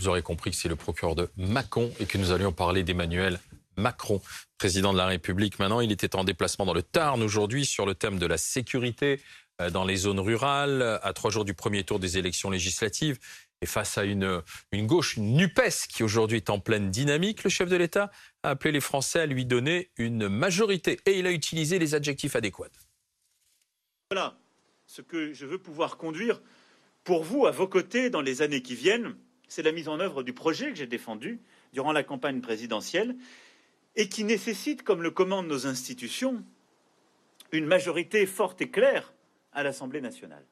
vous aurez compris que c'est le procureur de Macron et que nous allions parler d'Emmanuel Macron, président de la République. Maintenant, il était en déplacement dans le Tarn aujourd'hui sur le thème de la sécurité euh, dans les zones rurales, à trois jours du premier tour des élections législatives. Et face à une, une gauche, une NUPES qui aujourd'hui est en pleine dynamique, le chef de l'État a appelé les Français à lui donner une majorité. Et il a utilisé les adjectifs adéquats. Voilà ce que je veux pouvoir conduire pour vous, à vos côtés, dans les années qui viennent. C'est la mise en œuvre du projet que j'ai défendu durant la campagne présidentielle et qui nécessite, comme le commandent nos institutions, une majorité forte et claire à l'Assemblée nationale.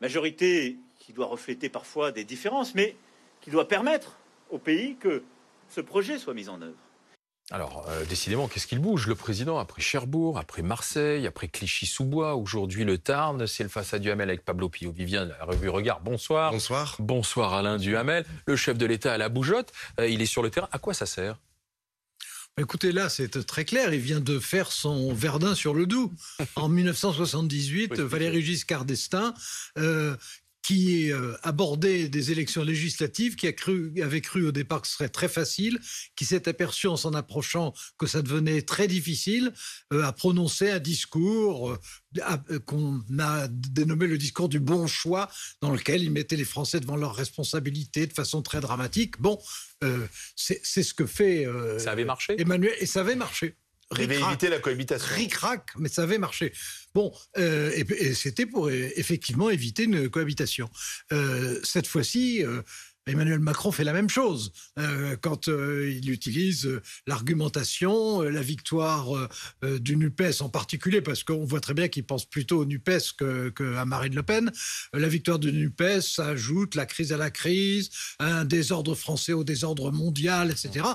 Majorité qui doit refléter parfois des différences, mais qui doit permettre au pays que ce projet soit mis en œuvre. Alors, euh, décidément, qu'est-ce qu'il bouge Le président, après Cherbourg, après Marseille, après Clichy-sous-Bois, aujourd'hui le Tarn, c'est le face à Duhamel avec Pablo Pio-Vivien, la revue Regard. Bonsoir. Bonsoir. Bonsoir Alain Duhamel. Le chef de l'État à la bougeotte, euh, il est sur le terrain. À quoi ça sert? Écoutez, là, c'est très clair. Il vient de faire son Verdun sur le Doubs. En 1978, Valéry Giscard d'Estaing euh, qui euh, abordait des élections législatives, qui a cru, avait cru au départ que ce serait très facile, qui s'est aperçu en s'en approchant que ça devenait très difficile, euh, a prononcé un discours euh, euh, qu'on a dénommé le discours du bon choix, dans lequel il mettait les Français devant leurs responsabilités de façon très dramatique. Bon, euh, c'est ce que fait euh, Ça avait marché? Emmanuel, et ça avait marché. Il avait Ric-rac. évité la cohabitation. Ric-rac, mais ça avait marché. Bon, euh, et, et c'était pour euh, effectivement éviter une cohabitation. Euh, cette fois-ci, euh, Emmanuel Macron fait la même chose euh, quand euh, il utilise euh, l'argumentation, la victoire du Nupes en particulier, parce qu'on voit très bien qu'il pense plutôt au Nupes que, que Marine Le Pen. La victoire du Nupes ajoute la crise à la crise, un désordre français au désordre mondial, etc.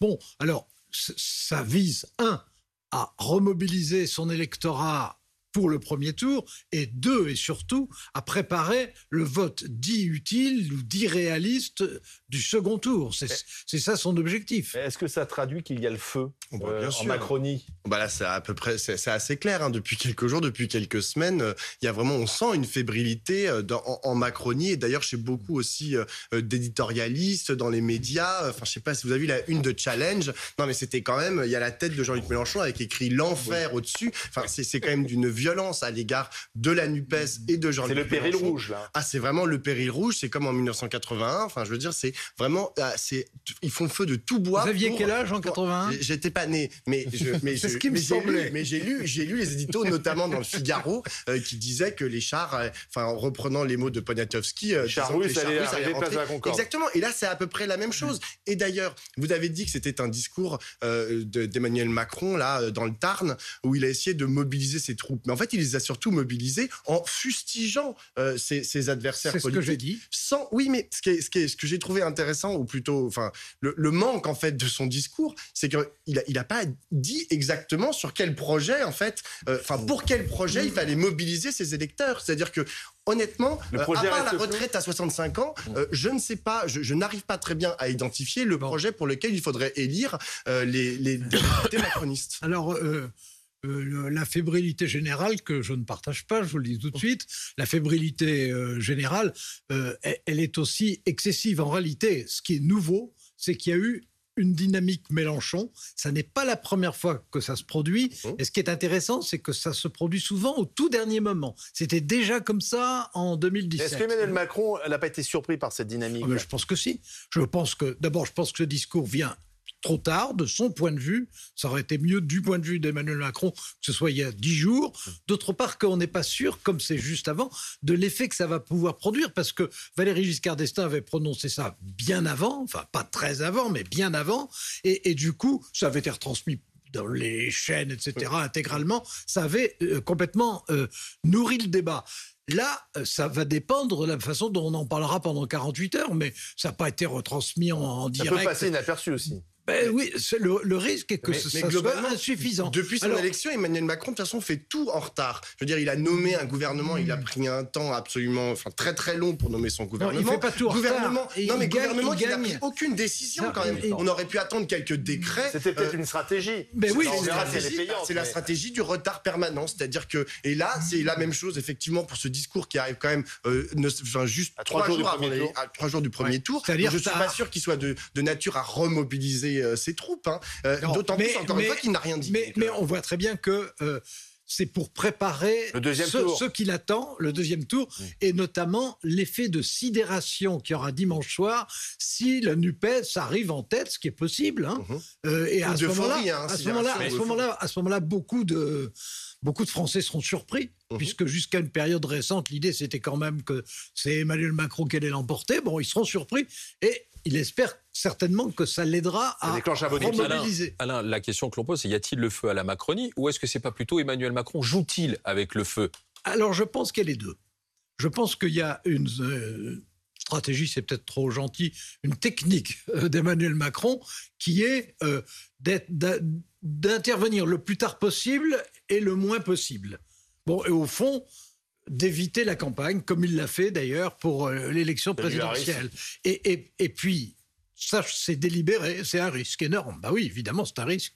Bon, alors ça vise un à remobiliser son électorat pour le premier tour, et deux, et surtout, à préparer le vote dit utile ou dit réaliste du second tour. C'est ça son objectif. Est-ce que ça traduit qu'il y a le feu Oh, bah, euh, bien en. Macronie? Bah là, c'est à peu près, c'est assez clair. hein. Depuis quelques jours, depuis quelques semaines, euh, il y a vraiment, on sent une fébrilité euh, dans- en, en Macronie et d'ailleurs chez beaucoup aussi d'éditorialistes dans les médias. Enfin, je sais pas si vous avez vu la une de Challenge. Non, mais c'était quand même, il y a la tête de Jean-Luc Mélenchon avec écrit l'enfer au-dessus. Enfin, c'est c'est quand même d'une violence à l'égard de la Nupes et de C'est Jean-Luc. le péril Mélenchon. rouge, là. Ah, c'est vraiment le péril rouge. C'est comme en 1981. Enfin, je veux dire, c'est vraiment, ah, c'est, ils font feu de tout bois. Vous aviez pour- quel âge en 81 J'étais pas né, mais je, mais C'est je- ce qui me mais j'ai semblait. lu- mais j'ai lu, j'ai lu les éditos, notamment dans le Figaro, euh, qui disaient que les chars, euh, enfin, en reprenant les mots de Poniatowski, euh, Les chars russes allaient arriver place la Concorde. Exactement. Et là, c'est à peu près la même chose. Et d'ailleurs, vous avez dit que c'était un discours euh, de- d'Emmanuel Macron là euh, dans le Tarn où il a essayé de mobiliser ses troupes. Mais en fait, il les a surtout mobilisées en fustigeant euh, ses, ses adversaires C'est ce que politiques j'ai dit. sans oui mais ce qui est, ce qui est- ce que j'ai trouvé intéressant ou plutôt enfin le, le manque en fait de son discours c'est que il a, il a pas dit exactement sur quel projet en fait euh, enfin pour quel projet il fallait mobiliser ses électeurs. C'est-à-dire que honnêtement Le euh, à part la retraite à 65 ans euh, je ne sais pas je, je n'arrive pas très bien à identifier le projet pour lequel il faudrait élire euh, les, les députés macronistes. Alors, euh, la fébrilité générale, que je ne partage pas, je vous le dis tout de suite, la fébrilité euh, générale, euh, elle, elle est aussi excessive. En réalité, ce qui est nouveau, c'est qu'il y a eu une dynamique Mélenchon. Ça n'est pas la première fois que ça se produit. Et ce qui est intéressant, c'est que ça se produit souvent au tout dernier moment. C'était déjà comme ça en 2017. Est-ce qu'Emmanuel Macron n'a pas été surpris par cette dynamique? Ben, je pense que si. Je pense que d'abord, je pense que ce discours vient trop tard de son point de vue. Ça aurait été mieux du point de vue d'Emmanuel Macron que ce soit il y a dix jours. D'autre part, qu'on n'est pas sûr, comme c'est juste avant, de l'effet que ça va pouvoir produire, parce que Valéry Giscard d'Estaing avait prononcé ça bien avant, enfin pas très avant, mais bien avant, et, et du coup, ça avait été retransmis dans les chaînes, etc., intégralement, ça avait euh, complètement euh, nourri le débat. Là, euh, ça va dépendre de la façon dont on en parlera pendant 48 heures, mais ça n'a pas été retransmis en, en Ça direct. peut passer inaperçu aussi. Ben oui, le, le risque est que Mais- ce- mais ça globalement, soit insuffisant. Depuis son Alors, élection, Emmanuel Macron, de toute façon, fait tout en retard. Je veux dire, il a nommé un gouvernement, il a pris un temps absolument, enfin très très long pour nommer son Non, gouvernement. il fait pas tout en gouvernement, retard. Et non mais il gagne- gouvernement il qui n'a pris aucune décision Non, quand même. et- On aurait pu attendre quelques décrets. C'était peut-être Euh, une stratégie. Mais oui, c'est la stratégie, la du retard permanent, c'est-à-dire que et là c'est la même chose effectivement pour ce discours qui arrive quand même euh, ne- enfin, juste À trois jours du avant premier les- tour. à trois jours du premier Ouais. tour. C'est-à-dire Donc, je suis tard. pas sûr qu'il soit de, de nature à remobiliser euh, ses troupes. hein. Euh, D'autant plus encore mais- une fois qu'il n'a rien dit. Mais, Donc, mais euh, on voit très bien que euh, c'est pour préparer Le deuxième ce, tour. ce qu'il attend, le deuxième tour, et notamment l'effet de sidération qu'il y aura dimanche soir si la NUPES arrive en tête, ce qui est possible. hein. Mhm. Euh, et à ce moment-là, hein, à ce moment-là, à moment-là, beaucoup de beaucoup de Français seront surpris, Mhm. puisque jusqu'à une période récente, l'idée c'était quand même que c'est Emmanuel Macron qui allait l'emporter. Bon, ils seront surpris et il espère certainement que ça l'aidera Ça à déclenche un remobiliser. Alain, la question que l'on pose, c'est y a-t-il le feu à la Macronie ou est-ce que c'est pas plutôt Emmanuel Macron joue-t-il avec le feu? Alors, je pense qu'il y a les deux. Je pense qu'il y a une euh, stratégie, c'est peut-être trop gentil, une technique euh, d'Emmanuel Macron qui est euh, d'intervenir le plus tard possible et le moins possible. Bon, et au fond, d'éviter la campagne, comme il l'a fait d'ailleurs pour l'élection présidentielle. Et, et, et puis, ça, c'est délibéré, c'est un risque énorme. Bah oui, évidemment, c'est un risque.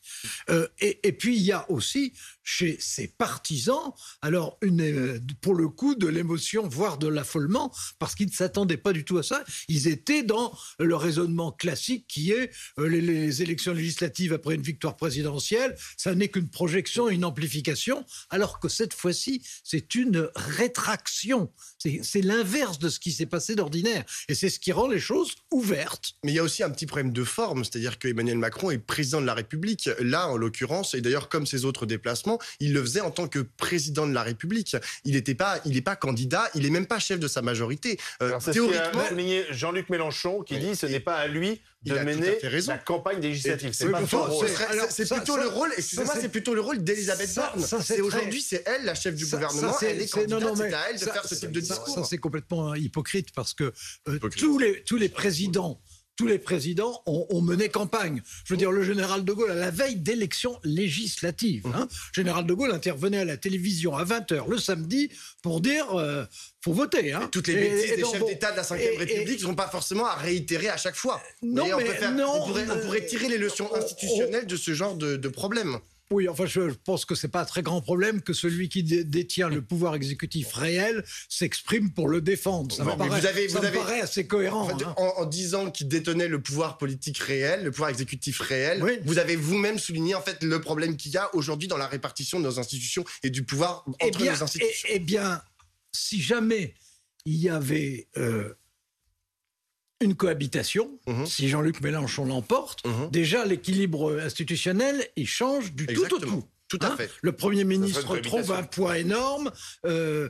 Euh, et, puis, il y a aussi chez ses partisans, alors, euh, pour le coup, de l'émotion, voire de l'affolement, parce qu'ils ne s'attendaient pas du tout à ça. Ils étaient dans le raisonnement classique qui est euh, les, élections législatives après une victoire présidentielle, ça n'est qu'une projection, une amplification, alors que cette fois-ci, c'est une rétraction. C'est l'inverse de ce qui s'est passé d'ordinaire. Et c'est ce qui rend les choses ouvertes. Mais il y a aussi un petit problème de forme, c'est-à-dire que Emmanuel Macron est président de la République. Là, en l'occurrence, et d'ailleurs comme ses autres déplacements, il le faisait en tant que président de la République. Il n'était pas, il n'est pas candidat, il est même pas chef de sa majorité. Euh, Alors, ce théoriquement, souligné Jean-Luc Mélenchon qui Oui. dit ce n'est pas à lui de mener la campagne législative. C'est ce plutôt ça- le rôle, excusez-moi, c'est plutôt le rôle d'Elisabeth Borne. aujourd'hui, c'est elle la chef du Ça- gouvernement, c'est- elle est c'est- non, candidate, non, c'est mais à elle de ça- faire ce type de discours. Ça, c'est complètement hypocrite parce que euh, Hypocrite. tous, les, tous les présidents. Tous les présidents ont, ont mené campagne. Je veux dire, le général de Gaulle, à la veille d'élections législatives, hein, général de Gaulle intervenait à la télévision à 20h le samedi pour dire euh, faut voter. Hein. Toutes les Et- bêtises et des donc, chefs d'État de la Ve République ne sont pas forcément à réitérer à chaque fois. Non, on, mais peut faire- non, on pourrait, on euh, pourrait tirer les leçons on- institutionnelles de ce genre de, de problème. Oui, enfin, je pense que c'est pas un très grand problème que celui qui dé- détient le pouvoir exécutif réel s'exprime pour le défendre. Ça, Non, me paraît, vous avez- ça vous me avez- paraît assez cohérent. En, fait, hein. en, en disant qu'il détenait le pouvoir politique réel, le pouvoir exécutif réel, Oui. vous avez vous-même souligné en fait le problème qu'il y a aujourd'hui dans la répartition de nos institutions et du pouvoir entre Eh bien, nos institutions. eh- eh bien, si jamais il y avait euh, une cohabitation, Mhm. si Jean-Luc Mélenchon l'emporte, Mhm. déjà l'équilibre institutionnel, il change du tout au tout. Tout à Hein fait. Le Premier ministre trouve un poids énorme. euh,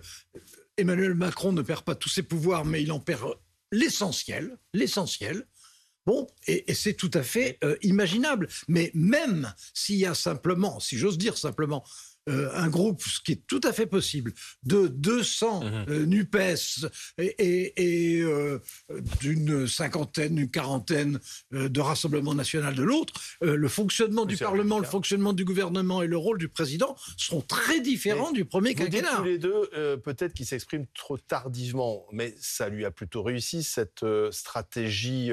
Emmanuel Macron ne perd pas tous ses pouvoirs, mais il en perd l'essentiel. L'essentiel. Bon, et, et c'est tout à fait euh, imaginable. Mais même s'il y a simplement, si j'ose dire simplement, euh, un groupe, ce qui est tout à fait possible, de 200 Mhm. euh, NUPES et, et- et, euh, d'une cinquantaine, une quarantaine de Rassemblement national de l'autre, le fonctionnement du Parlement, le fonctionnement du gouvernement et le rôle du président seront très différents du premier Vous dites quinquennat. tous les deux, peut-être qu'il s'exprime trop tardivement, mais ça lui a plutôt réussi, cette stratégie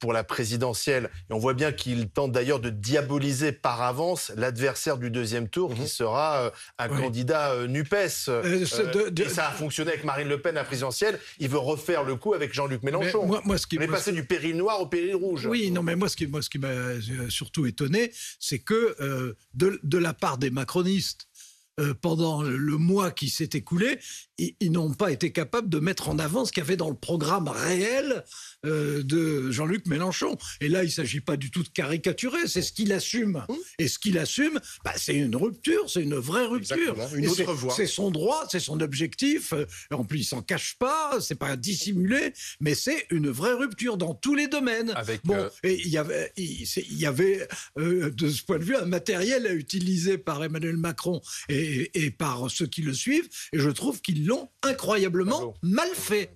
pour la présidentielle. Et on voit bien qu'il tente d'ailleurs de diaboliser par avance l'adversaire du deuxième tour, qui Mhm. sera euh, un Oui. candidat euh, NUPES. Euh, de- de- et ça a fonctionné avec Marine Le Pen à la présidentielle. Il veut refaire le coup avec Jean-Luc Mélenchon. moi, moi, ce qui, on est moi, passé du péril noir au péril rouge. Oui, non, mais moi, ce qui, moi, ce qui m'a surtout étonné, c'est que de, de la part des macronistes, euh, pendant le mois qui s'est écoulé, ils, ils n'ont pas été capables de mettre en avant ce qu'il y avait dans le programme réel euh, de Jean-Luc Mélenchon. Et là, il ne s'agit pas du tout de caricaturer, c'est ce qu'il assume. Et ce qu'il assume, bah, c'est une rupture, c'est une vraie rupture. Exactement, une autre c'est- voie. C'est son droit, c'est son objectif. euh, En plus, il s'en cache pas, c'est pas dissimulé, mais c'est une vraie rupture dans tous les domaines. Avec, Bon, euh, et il y avait, il, c'est- il y avait euh, de ce point de vue un matériel à utiliser par Emmanuel Macron et, et par ceux qui le suivent, et je trouve qu'ils l'ont incroyablement Bravo. mal fait.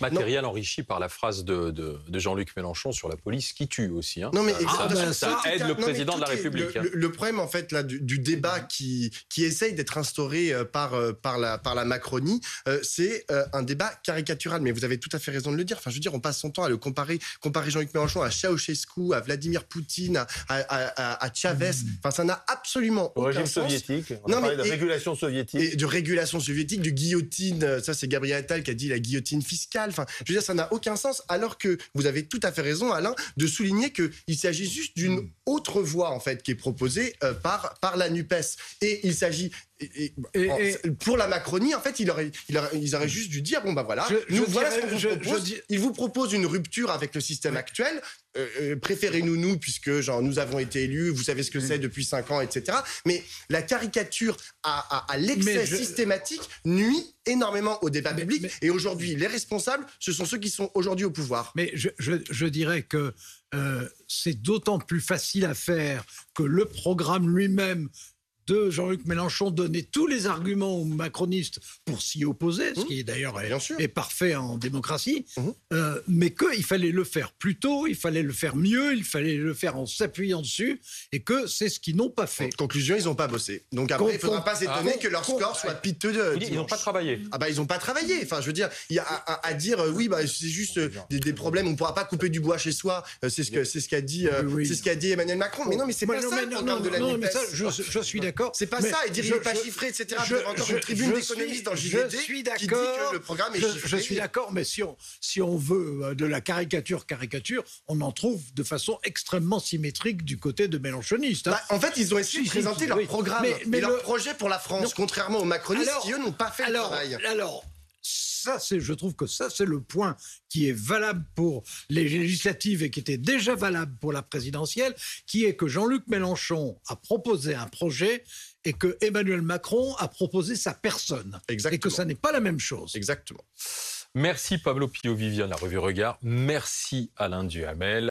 Matériel enrichi par la phrase de, de- de Jean-Luc Mélenchon sur la police qui tue aussi. hein. Non, mais ça, exactement. ça- bah, ça ça- aide le président de la République. Le, hein. le- problème, en fait, là, du, du débat qui, qui essaye d'être instauré euh, par, euh, par, la, par la Macronie, euh, c'est euh, un débat caricatural. Mais vous avez tout à fait raison de le dire. Enfin, je veux dire, on passe son temps à le comparer, comparer Jean-Luc Mélenchon à Ceausescu, à Vladimir Poutine, à, à, à- à Chavez. Enfin, ça n'a absolument Au aucun régime sens. soviétique, on Non, a parlé mais- de et- régulation soviétique. Et de régulation soviétique, de guillotine, ça c'est Gabriel Attal qui a dit la guillotine fiscale. Enfin, je veux dire, ça n'a aucun sens. Alors que vous avez tout à fait raison, Alain, de souligner qu'il s'agit juste d'une autre voie en fait qui est proposée euh, par par la Nupes. Et il s'agit et- et- Et- en- et- pour la Macronie, en fait, il aurait, il aurait- ils auraient juste dû dire bon bah voilà, Je- je nous voilà dirais- ce qu'on vous je- propose. je dis- Il vous propose une rupture avec le système actuel. Euh, euh, préférez-nous nous puisque genre nous avons été élus, vous savez ce que c'est depuis cinq ans, etc. Mais la caricature à, à- à l'excès je- systématique nuit énormément au débat Mais- public. mais- Et aujourd'hui, les responsables, ce sont ceux qui sont aujourd'hui au pouvoir. Mais je, je- je dirais que euh, c'est d'autant plus facile à faire que le programme lui-même de Jean-Luc Mélenchon donnait tous les arguments aux macronistes pour s'y opposer, ce Mmh. qui d'ailleurs est, Bien sûr. est parfait en démocratie, Mmh. euh, mais qu'il fallait le faire plus tôt, il fallait le faire mieux, il fallait le faire en s'appuyant dessus, et que c'est ce qu'ils n'ont pas fait. Conclusion, ils n'ont pas bossé. Donc après, il ne faudra pas s'étonner Ah, que leur score soit piteux de Ils- Ils n'ont pas travaillé. Ah bah ils ont pas travaillé. Enfin, je veux dire, il y a à, à- à dire euh, oui, bah c'est juste euh, des, des problèmes. On pourra pas couper du bois chez soi. Euh, c'est ce que c'est ce qu'a dit, euh, Oui, oui. c'est ce qu'a dit Emmanuel Macron. Mais non, mais c'est pas non, ça le non, de la non, mais ça, je, je suis d'accord. C'est pas mais ça. Et dire il je- n'est pas je- chiffré, etc. je- encore une tribune d'économistes suis- dans le je JDD suis qui dit d'accord. que le programme est Je, chiffré. je suis d'accord, mais si on, si on veut euh, de la caricature, caricature, on en trouve de façon extrêmement symétrique du côté de Mélenchonistes. hein. Bah, en fait, ils ont essayé Si, de présenter si, leur oui. programme Mais- mais et leur le- projet pour la France, Non. contrairement aux macronistes Alors- qui, eux, n'ont pas fait le alors, travail. alors, ça, c'est, je trouve que ça, c'est le point qui est valable pour les législatives et qui était déjà valable pour la présidentielle, qui est que Jean-Luc Mélenchon a proposé un projet et que Emmanuel Macron a proposé sa personne. Et que Exactement. ça n'est pas la même chose. Exactement. Merci Pablo Pio Vivian, la revue Regard. Merci Alain Duhamel.